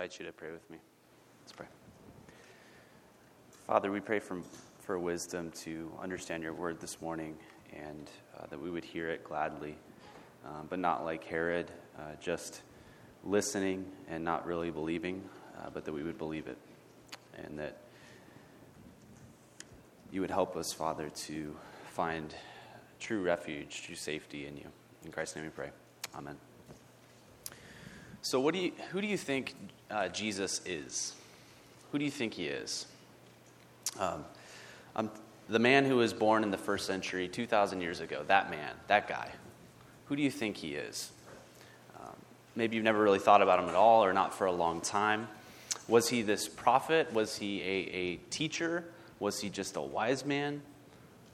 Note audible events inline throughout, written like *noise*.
invite you to pray with me. Let's pray. Father, we pray for, for wisdom to understand your word this morning and uh, that we would hear it gladly, um, but not like Herod, uh, just listening and not really believing, uh, but that we would believe it. And that you would help us, Father, to find true refuge, true safety in you. In Christ's name we pray. Amen. So, what do you, who do you think uh, Jesus is? Who do you think he is? Um, um, the man who was born in the first century, 2,000 years ago, that man, that guy. Who do you think he is? Um, maybe you've never really thought about him at all or not for a long time. Was he this prophet? Was he a, a teacher? Was he just a wise man?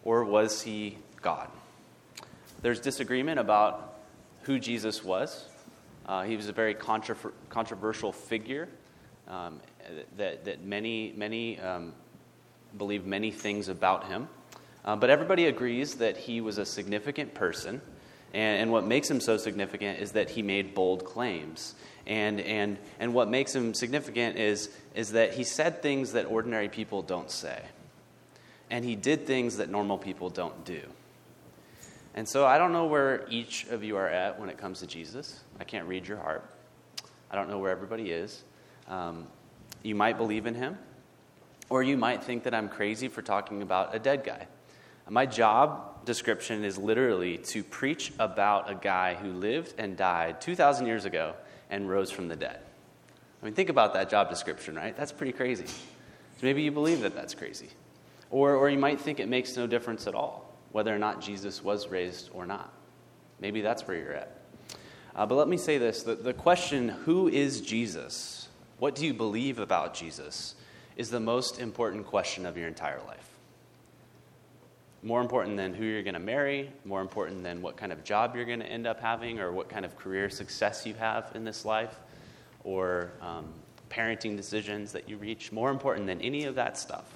Or was he God? There's disagreement about who Jesus was. Uh, he was a very controversial figure um, that, that many, many um, believe many things about him. Uh, but everybody agrees that he was a significant person. And, and, what makes him so significant is that he made bold claims. And, and, and what makes him significant is, is that he said things that ordinary people don't say. And he did things that normal people don't do. And so I don't know where each of you are at when it comes to Jesus. I can't read your heart. I don't know where everybody is. Um, you might believe in him, or you might think that I'm crazy for talking about a dead guy. My job description is literally to preach about a guy who lived and died 2,000 years ago and rose from the dead. I mean, think about that job description, right? That's pretty crazy. So maybe you believe that that's crazy. Or, or you might think it makes no difference at all whether or not Jesus was raised or not. Maybe that's where you're at. Uh, but let me say this the, the question, who is Jesus? What do you believe about Jesus? is the most important question of your entire life. More important than who you're going to marry, more important than what kind of job you're going to end up having, or what kind of career success you have in this life, or um, parenting decisions that you reach. More important than any of that stuff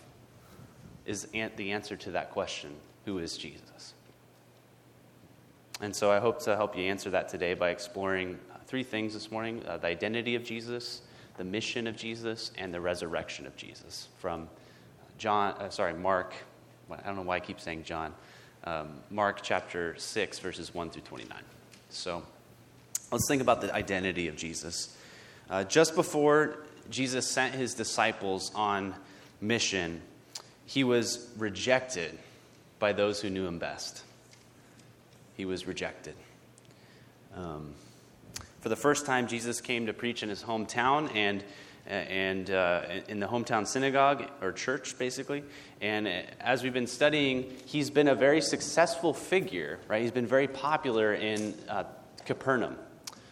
is the answer to that question who is Jesus? And so I hope to help you answer that today by exploring three things this morning uh, the identity of Jesus, the mission of Jesus, and the resurrection of Jesus from John, uh, sorry, Mark. I don't know why I keep saying John. Um, Mark chapter 6, verses 1 through 29. So let's think about the identity of Jesus. Uh, just before Jesus sent his disciples on mission, he was rejected by those who knew him best. He was rejected. Um, for the first time, Jesus came to preach in his hometown and and uh, in the hometown synagogue or church, basically. And as we've been studying, he's been a very successful figure, right? He's been very popular in uh, Capernaum.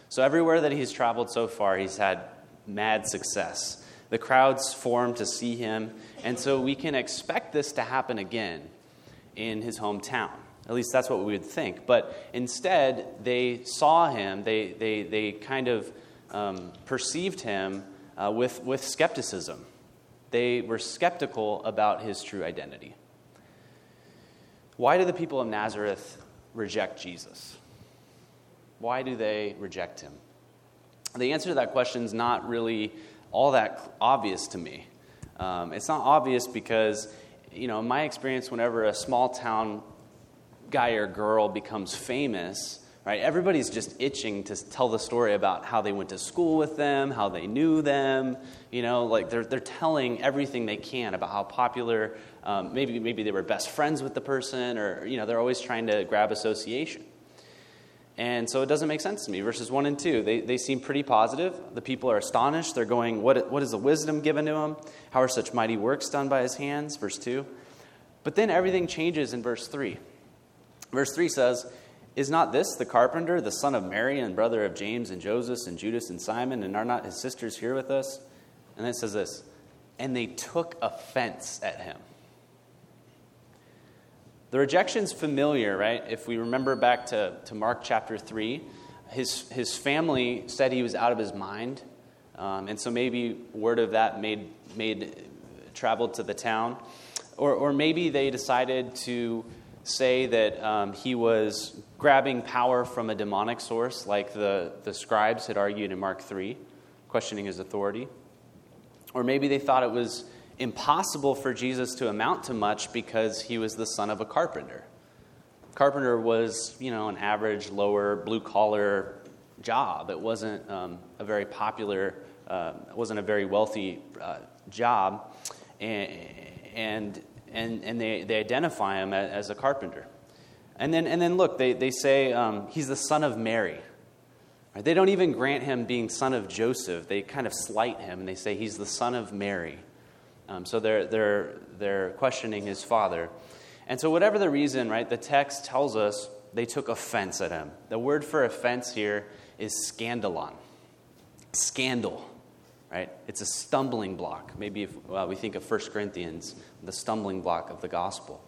So everywhere that he's traveled so far, he's had mad success. The crowds form to see him, and so we can expect this to happen again in his hometown. At least that's what we would think. But instead, they saw him, they, they, they kind of um, perceived him uh, with, with skepticism. They were skeptical about his true identity. Why do the people of Nazareth reject Jesus? Why do they reject him? The answer to that question is not really all that obvious to me. Um, it's not obvious because you know, in my experience, whenever a small town guy or girl becomes famous, right, everybody's just itching to tell the story about how they went to school with them, how they knew them. You know, like they're, they're telling everything they can about how popular, um, maybe, maybe they were best friends with the person, or, you know, they're always trying to grab association. And so it doesn't make sense to me. Verses 1 and 2, they, they seem pretty positive. The people are astonished. They're going, what, what is the wisdom given to him? How are such mighty works done by his hands? Verse 2. But then everything changes in verse 3. Verse 3 says, Is not this the carpenter, the son of Mary, and brother of James and Joseph and Judas and Simon, and are not his sisters here with us? And then it says this, And they took offense at him. The rejection's familiar, right? If we remember back to, to Mark chapter 3, his, his family said he was out of his mind. Um, and so maybe word of that made, made traveled to the town. Or, or maybe they decided to say that um, he was grabbing power from a demonic source, like the, the scribes had argued in Mark 3. questioning his authority. Or maybe they thought it was impossible for Jesus to amount to much because he was the son of a carpenter. Carpenter was, you know, an average, lower, blue collar job. It wasn't um, a very popular, uh, wasn't a very wealthy uh, job. And, and, and, they, they identify him as, a carpenter. And then, and then look, they, they say um, he's the son of Mary. They don't even grant him being son of Joseph. They kind of slight him and they say he's the son of Mary. Um, so they're, they're, they're questioning his father. And so, whatever the reason, right, the text tells us they took offense at him. The word for offense here is scandalon. Scandal, right? It's a stumbling block. Maybe if well, we think of 1 Corinthians, the stumbling block of the gospel.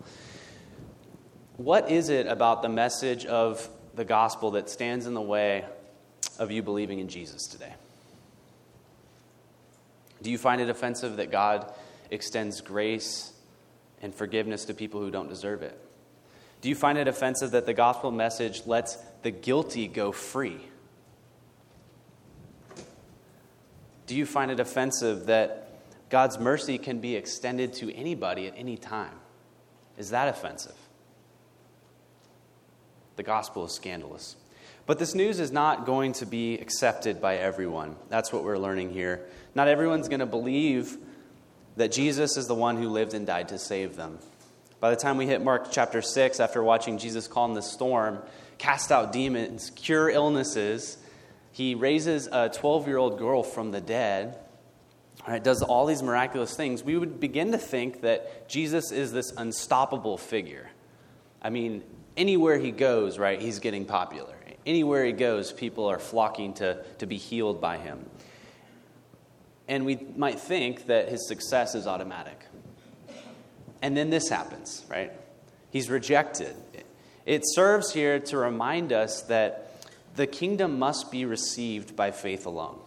What is it about the message of the gospel that stands in the way of you believing in Jesus today? Do you find it offensive that God extends grace and forgiveness to people who don't deserve it? Do you find it offensive that the gospel message lets the guilty go free? Do you find it offensive that God's mercy can be extended to anybody at any time? Is that offensive? The gospel is scandalous. But this news is not going to be accepted by everyone. That's what we're learning here. Not everyone's going to believe that Jesus is the one who lived and died to save them. By the time we hit Mark chapter 6, after watching Jesus calm the storm, cast out demons, cure illnesses, he raises a 12 year old girl from the dead, right, does all these miraculous things, we would begin to think that Jesus is this unstoppable figure. I mean, anywhere he goes, right, he's getting popular. Anywhere he goes, people are flocking to, to be healed by him. And we might think that his success is automatic. And then this happens, right? He's rejected. It serves here to remind us that the kingdom must be received by faith alone.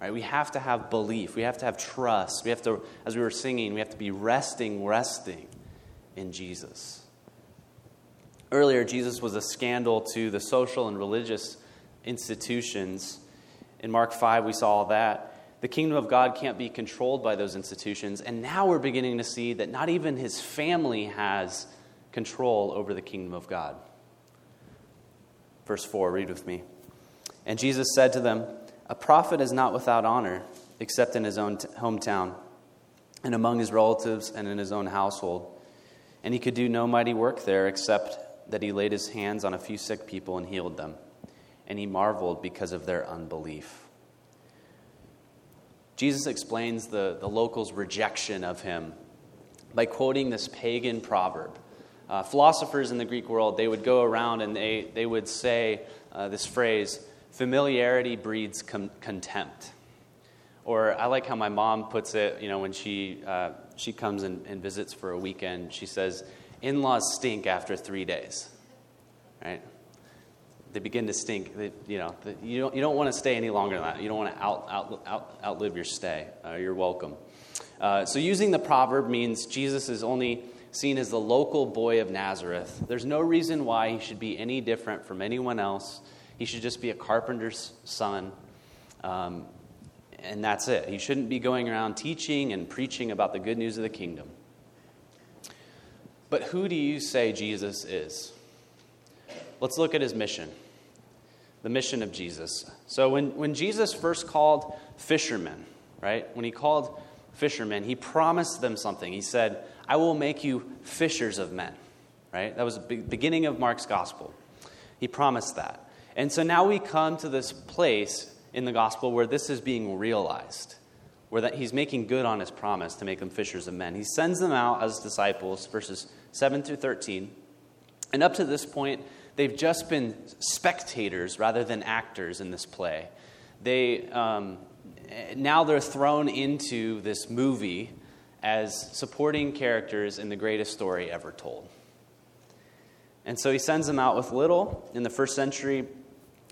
Right? We have to have belief. We have to have trust. We have to, as we were singing, we have to be resting, resting in Jesus. Earlier, Jesus was a scandal to the social and religious institutions. In Mark 5, we saw all that. The kingdom of God can't be controlled by those institutions. And now we're beginning to see that not even his family has control over the kingdom of God. Verse 4, read with me. And Jesus said to them, A prophet is not without honor except in his own t- hometown and among his relatives and in his own household. And he could do no mighty work there except that he laid his hands on a few sick people and healed them. And he marveled because of their unbelief. Jesus explains the, the locals' rejection of him by quoting this pagan proverb uh, philosophers in the Greek world, they would go around and they, they would say uh, this phrase familiarity breeds com- contempt. Or I like how my mom puts it, you know, when she, uh, she comes and, and visits for a weekend, she says, in laws stink after three days, right? They begin to stink. They, you know, the, you, don't, you don't want to stay any longer than that. You don't want to out, out, out, outlive your stay. Uh, you're welcome. Uh, so using the proverb means Jesus is only seen as the local boy of Nazareth. There's no reason why he should be any different from anyone else. He should just be a carpenter's son. Um, and that's it. He shouldn't be going around teaching and preaching about the good news of the kingdom. But who do you say Jesus is? Let's look at his mission the mission of Jesus. So, when, when Jesus first called fishermen, right, when he called fishermen, he promised them something. He said, I will make you fishers of men. Right? That was the beginning of Mark's gospel. He promised that. And so now we come to this place in the gospel where this is being realized, where that he's making good on his promise to make them fishers of men. He sends them out as disciples, verses 7 through 13. And up to this point, they've just been spectators rather than actors in this play. They, um, now they're thrown into this movie as supporting characters in the greatest story ever told. And so he sends them out with little. In the first century,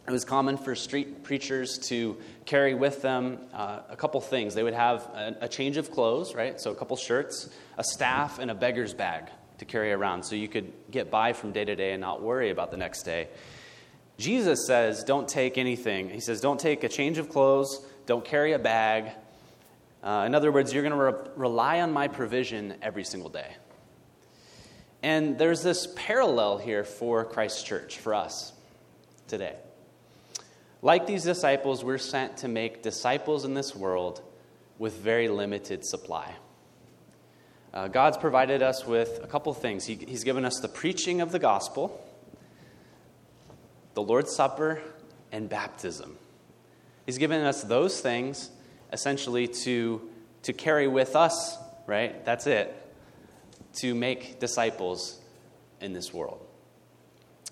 it was common for street preachers to carry with them uh, a couple things. They would have a, a, change of clothes, right? So a couple shirts, a staff, and a beggar's bag to carry around so you could get by from day to day and not worry about the next day. Jesus says, don't take anything. He says, don't take a change of clothes, don't carry a bag. Uh, in other words, you're going to re- rely on my provision every single day. And there's this parallel here for Christ's church, for us today. Like these disciples, we're sent to make disciples in this world with very limited supply. Uh, God's provided us with a couple things. He, he's given us the preaching of the gospel, the Lord's Supper, and baptism. He's given us those things essentially to, to carry with us, right? That's it, to make disciples in this world.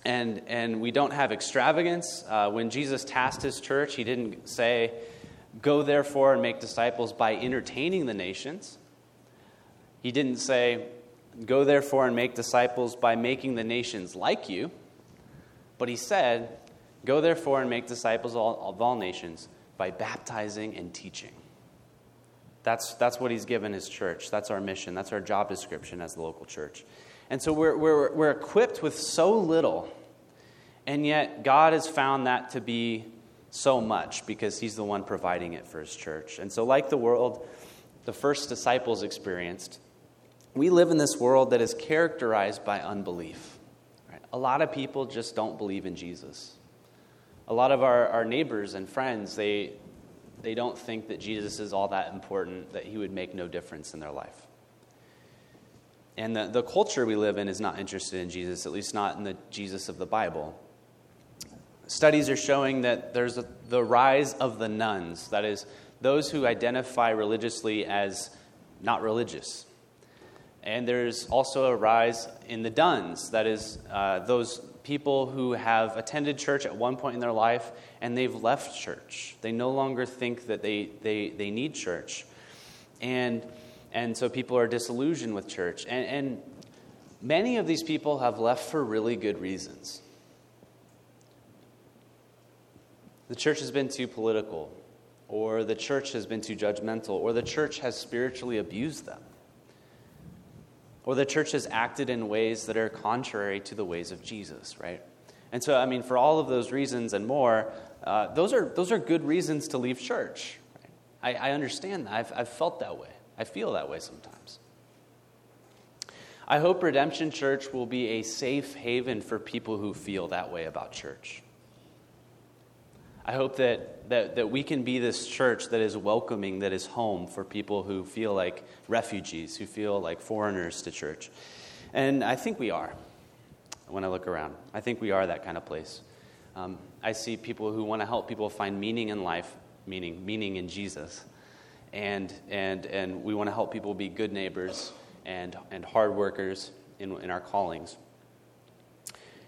And, and we don't have extravagance. Uh, when Jesus tasked his church, he didn't say, Go therefore and make disciples by entertaining the nations. He didn't say, Go therefore and make disciples by making the nations like you. But he said, Go therefore and make disciples of all nations by baptizing and teaching. That's, that's what he's given his church. That's our mission. That's our job description as the local church. And so we're, we're, we're equipped with so little, and yet God has found that to be so much because he's the one providing it for his church. And so, like the world the first disciples experienced, we live in this world that is characterized by unbelief. Right? A lot of people just don't believe in Jesus. A lot of our, our neighbors and friends, they, they don't think that Jesus is all that important, that he would make no difference in their life. And the, the culture we live in is not interested in Jesus, at least not in the Jesus of the Bible. Studies are showing that there's a, the rise of the nones, that is, those who identify religiously as not religious. And there's also a rise in the dones, that is, uh, those people who have attended church at one point in their life and they've left church. They no longer think that they, they, they need church. And and so people are disillusioned with church. And, and many of these people have left for really good reasons. The church has been too political, or the church has been too judgmental, or the church has spiritually abused them, or the church has acted in ways that are contrary to the ways of Jesus, right? And so, I mean, for all of those reasons and more, uh, those, are, those are good reasons to leave church. Right? I, I understand that. I've, I've felt that way. I feel that way sometimes. I hope Redemption Church will be a safe haven for people who feel that way about church. I hope that, that, that we can be this church that is welcoming, that is home for people who feel like refugees, who feel like foreigners to church. And I think we are when I look around. I think we are that kind of place. Um, I see people who want to help people find meaning in life, meaning, meaning in Jesus and, and, and we want to help people be good neighbors and, and hard workers in, in our callings.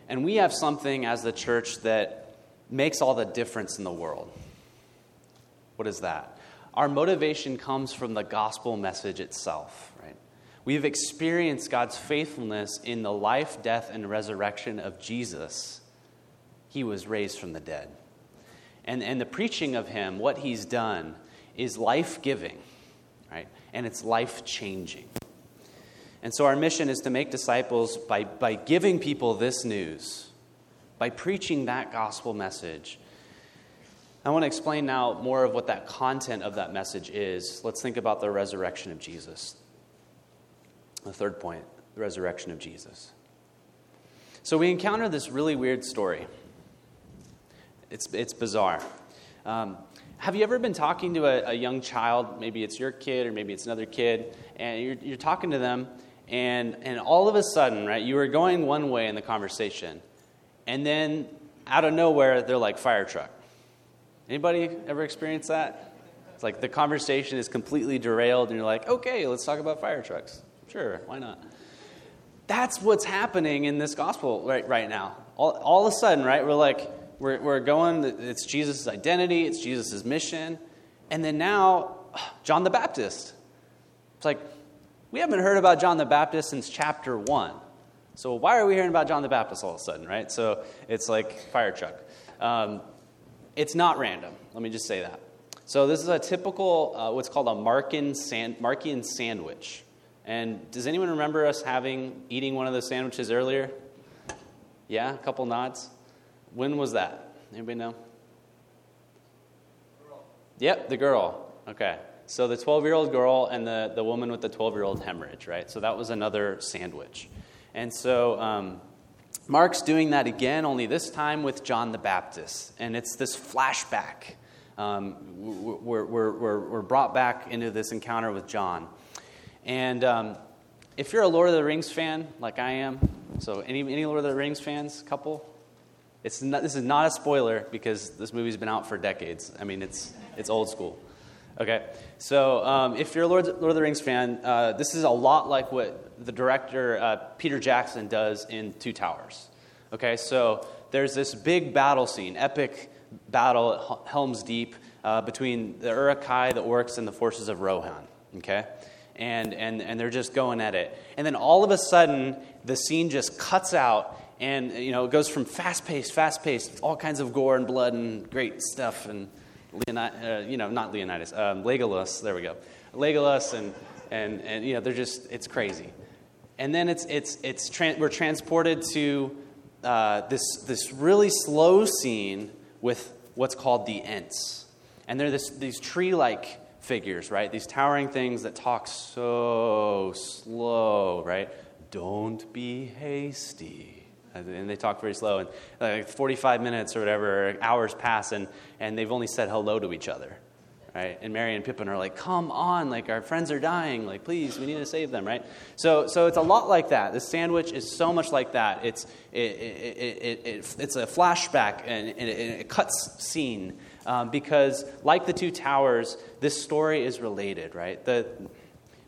And we have something as the church that makes all the difference in the world. What is that? Our motivation comes from the gospel message itself, right? We've experienced God's faithfulness in the life, death, and resurrection of Jesus. He was raised from the dead. And, and the preaching of Him, what He's done, is life giving, right? And it's life changing. And so our mission is to make disciples by, by giving people this news, by preaching that gospel message. I want to explain now more of what that content of that message is. Let's think about the resurrection of Jesus. The third point the resurrection of Jesus. So we encounter this really weird story. It's, it's bizarre. Um, have you ever been talking to a, a, young child? Maybe it's your kid or maybe it's another kid, and you're, you're talking to them, and, and all of a sudden, right, you were going one way in the conversation, and then out of nowhere, they're like, fire truck. Anybody ever experienced that? It's like the conversation is completely derailed, and you're like, okay, let's talk about fire trucks. Sure, why not? That's what's happening in this gospel right, right now. All, all of a sudden, right, we're like, we're, we're going, it's Jesus' identity, it's Jesus' mission. And then now, *sighs* John the Baptist. It's like, we haven't heard about John the Baptist since chapter one. So why are we hearing about John the Baptist all of a sudden, right? So it's like fire truck. Um, it's not random. Let me just say that. So this is a typical, uh, what's called a Markan, sand, Markian sandwich. And does anyone remember us having eating one of those sandwiches earlier? Yeah, a couple nods. When was that? Anybody know? Girl. Yep, the girl. Okay. So the 12 year old girl and the, the woman with the 12 year old hemorrhage, right? So that was another sandwich. And so um, Mark's doing that again, only this time with John the Baptist. And it's this flashback. Um, we're, we're, we're, we're, brought back into this encounter with John. And um, if you're a Lord of the Rings fan, like I am, so any, any Lord of the Rings fans, couple? It's not, this is not a spoiler because this movie's been out for decades. I mean, it's, it's old school. Okay, so um, if you're a Lord, Lord, of the Rings fan, uh, this is a lot like what the director uh, Peter Jackson does in Two Towers. Okay, so there's this big battle scene, epic battle at Helm's Deep uh, between the Uruk-hai, the orcs, and the forces of Rohan. Okay, and, and, and they're just going at it. And then all of a sudden, the scene just cuts out and you know it goes from fast paced, fast paced, all kinds of gore and blood and great stuff and Leonidas, uh, you know, not Leonidas, um, Legolas, there we go. Legolas, and, and, and, you know, they're just, it's crazy. And then it's, it's, it's tra- we're transported to uh, this, this really slow scene with what's called the Ents. And they're this, these tree like figures, right? These towering things that talk so slow, right? Don't be hasty and they talk very slow. And like 45 minutes or whatever, hours pass, and, and they've only said hello to each other. Right? And Merry and Pippin are like, come on, like our friends are dying, like please, we need to save them, right? So, so it's a lot like that. The sandwich is so much like that. It's, it, it, it, it it's a flashback and, and it, cuts scene um, because, like the two towers, this story is related, right? The,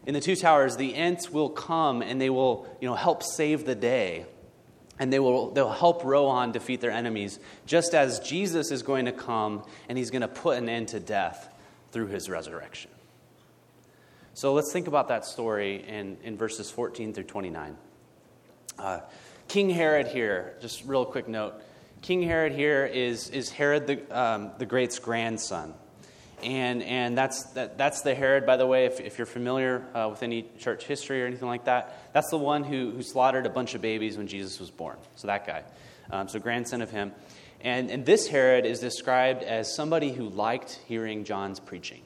in the two towers, the Ents will come and they will, you know, help save the day and they will they'll help Rohan defeat their enemies, just as Jesus is going to come and he's going to put an end to death through his resurrection. So let's think about that story in, in verses 14 through 29. Uh, King Herod here, just real quick note. King Herod here is, is Herod the, um, the Great's grandson. And, and that's, that, that's the Herod, by the way, if, if you're familiar uh, with any church history or anything like that. That's the one who, who slaughtered a bunch of babies when Jesus was born. So that guy. Um, so grandson of him. And, and this Herod is described as somebody who liked hearing John's preaching.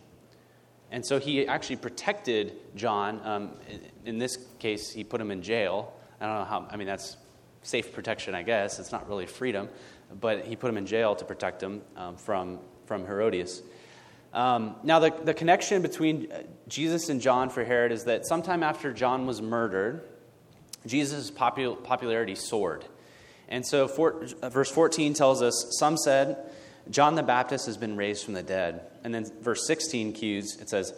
And so he actually protected John. Um, in, this case, he put him in jail. I don't know how, I mean, that's safe protection, I guess. It's not really freedom. But he put him in jail to protect him um, from, from Herodias. Um, now, the, the connection between uh, Jesus and John for Herod is that sometime after John was murdered, Jesus' popul- popularity soared. And so, for, uh, verse 14 tells us some said, John the Baptist has been raised from the dead. And then verse 16 cues, it says,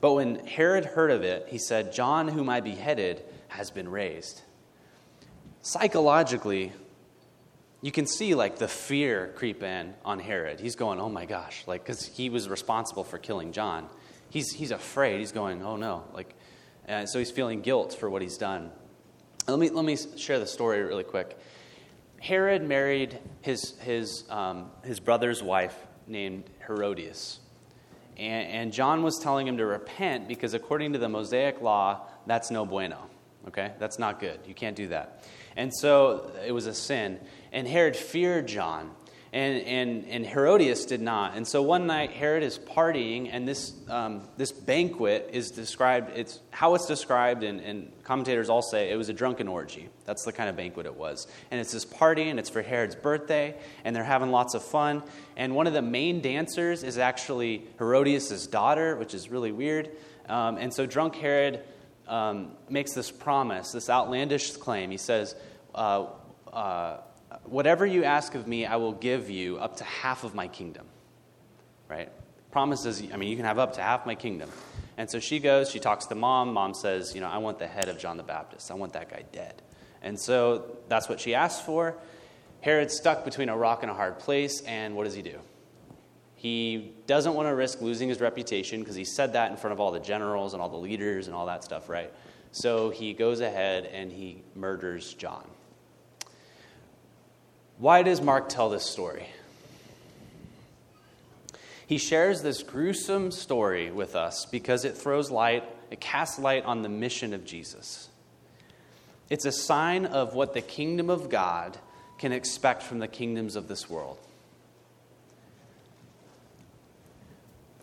But when Herod heard of it, he said, John, whom I beheaded, has been raised. Psychologically, you can see like the fear creep in on Herod. He's going, oh my gosh, like, because he was responsible for killing John. He's, he's afraid. He's going, oh no. Like, and so he's feeling guilt for what he's done. Let me, let me share the story really quick. Herod married his, his, um, his brother's wife named Herodias. And, and John was telling him to repent because, according to the Mosaic law, that's no bueno. Okay? That's not good. You can't do that. And so it was a sin. And Herod feared John, and, and, and Herodias did not. And so one night, Herod is partying, and this, um, this banquet is described, it's how it's described, and, and commentators all say it was a drunken orgy. That's the kind of banquet it was. And it's this party, and it's for Herod's birthday, and they're having lots of fun. And one of the main dancers is actually Herodias' daughter, which is really weird. Um, and so drunk Herod um, makes this promise, this outlandish claim. He says, uh, uh, Whatever you ask of me, I will give you up to half of my kingdom. Right? Promises, I mean, you can have up to half my kingdom. And so she goes, she talks to mom. Mom says, You know, I want the head of John the Baptist. I want that guy dead. And so that's what she asked for. Herod's stuck between a rock and a hard place, and what does he do? He doesn't want to risk losing his reputation because he said that in front of all the generals and all the leaders and all that stuff, right? So he goes ahead and he murders John. Why does Mark tell this story? He shares this gruesome story with us because it throws light, it casts light on the mission of Jesus. It's a sign of what the kingdom of God can expect from the kingdoms of this world.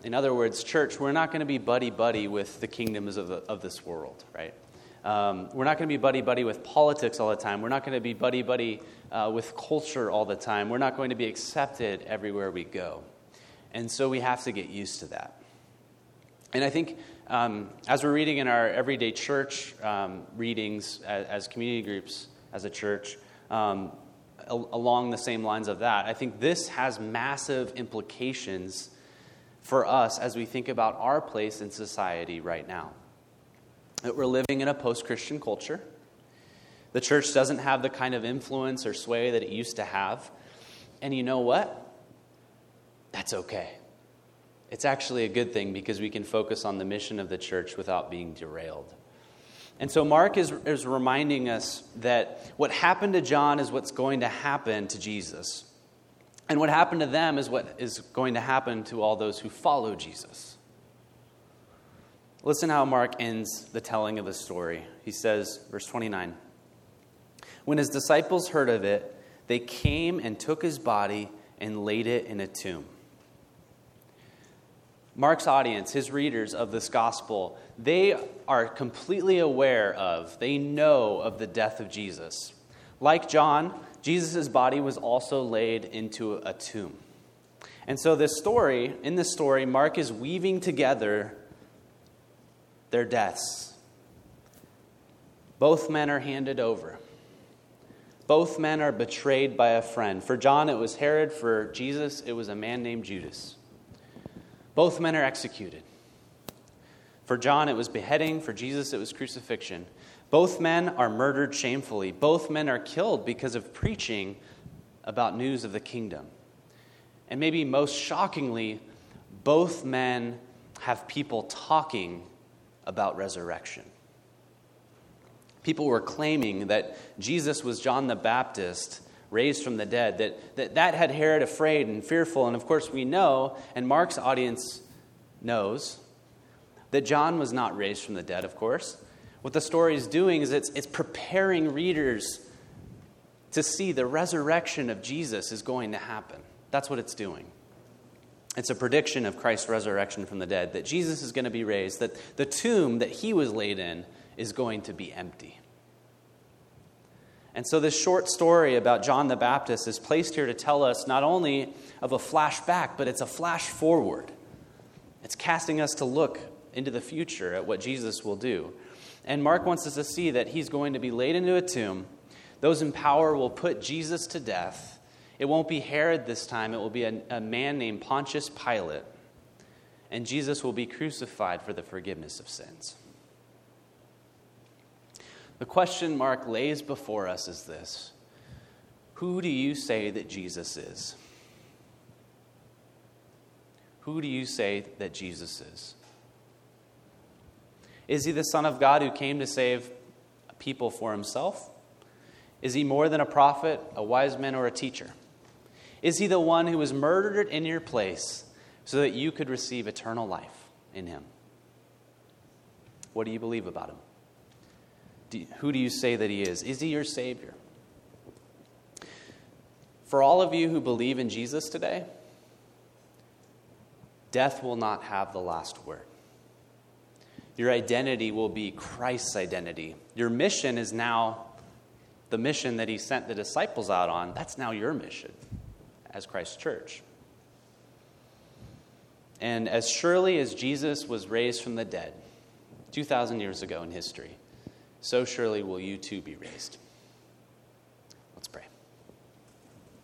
In other words, church, we're not going to be buddy buddy with the kingdoms of, the, of this world, right? Um, we're not going to be buddy buddy with politics all the time. We're not going to be buddy buddy uh, with culture all the time. We're not going to be accepted everywhere we go. And so we have to get used to that. And I think um, as we're reading in our everyday church um, readings as, as, community groups, as a church, um, along the same lines of that, I think this has massive implications for us as we think about our place in society right now. That we're living in a post Christian culture. The church doesn't have the kind of influence or sway that it used to have. And you know what? That's okay. It's actually a good thing because we can focus on the mission of the church without being derailed. And so Mark is, is reminding us that what happened to John is what's going to happen to Jesus. And what happened to them is what is going to happen to all those who follow Jesus. Listen how Mark ends the telling of the story. He says, verse 29 When his disciples heard of it, they came and took his body and laid it in a tomb. Mark's audience, his readers of this gospel, they are completely aware of, they know of the death of Jesus. Like John, Jesus' body was also laid into a tomb. And so, this story, in this story, Mark is weaving together their deaths. Both men are handed over. Both men are betrayed by a friend. For John, it was Herod. For Jesus, it was a man named Judas. Both men are executed. For John, it was beheading. For Jesus, it was crucifixion. Both men are murdered shamefully. Both men are killed because of preaching about news of the kingdom. And maybe most shockingly, both men have people talking about resurrection. People were claiming that Jesus was John the Baptist raised from the dead, that, that that had Herod afraid and fearful. And of course, we know, and Mark's audience knows, that John was not raised from the dead, of course. What the story is doing is it's, it's preparing readers to see the resurrection of Jesus is going to happen. That's what it's doing. It's a prediction of Christ's resurrection from the dead, that Jesus is going to be raised, that the tomb that he was laid in is going to be empty. And so, this short story about John the Baptist is placed here to tell us not only of a flashback, but it's a flash forward. It's casting us to look into the future at what Jesus will do. And Mark wants us to see that he's going to be laid into a tomb. Those in power will put Jesus to death. It won't be Herod this time, it will be a, a man named Pontius Pilate. And Jesus will be crucified for the forgiveness of sins. The question Mark lays before us is this Who do you say that Jesus is? Who do you say that Jesus is? Is he the Son of God who came to save people for himself? Is he more than a prophet, a wise man, or a teacher? Is he the one who was murdered in your place so that you could receive eternal life in him? What do you believe about him? Do, who do you say that he is? Is he your Savior? For all of you who believe in Jesus today, death will not have the last word. Your identity will be Christ's identity. Your mission is now the mission that he sent the disciples out on. That's now your mission as Christ's church. And as surely as Jesus was raised from the dead 2,000 years ago in history, so surely will you too be raised.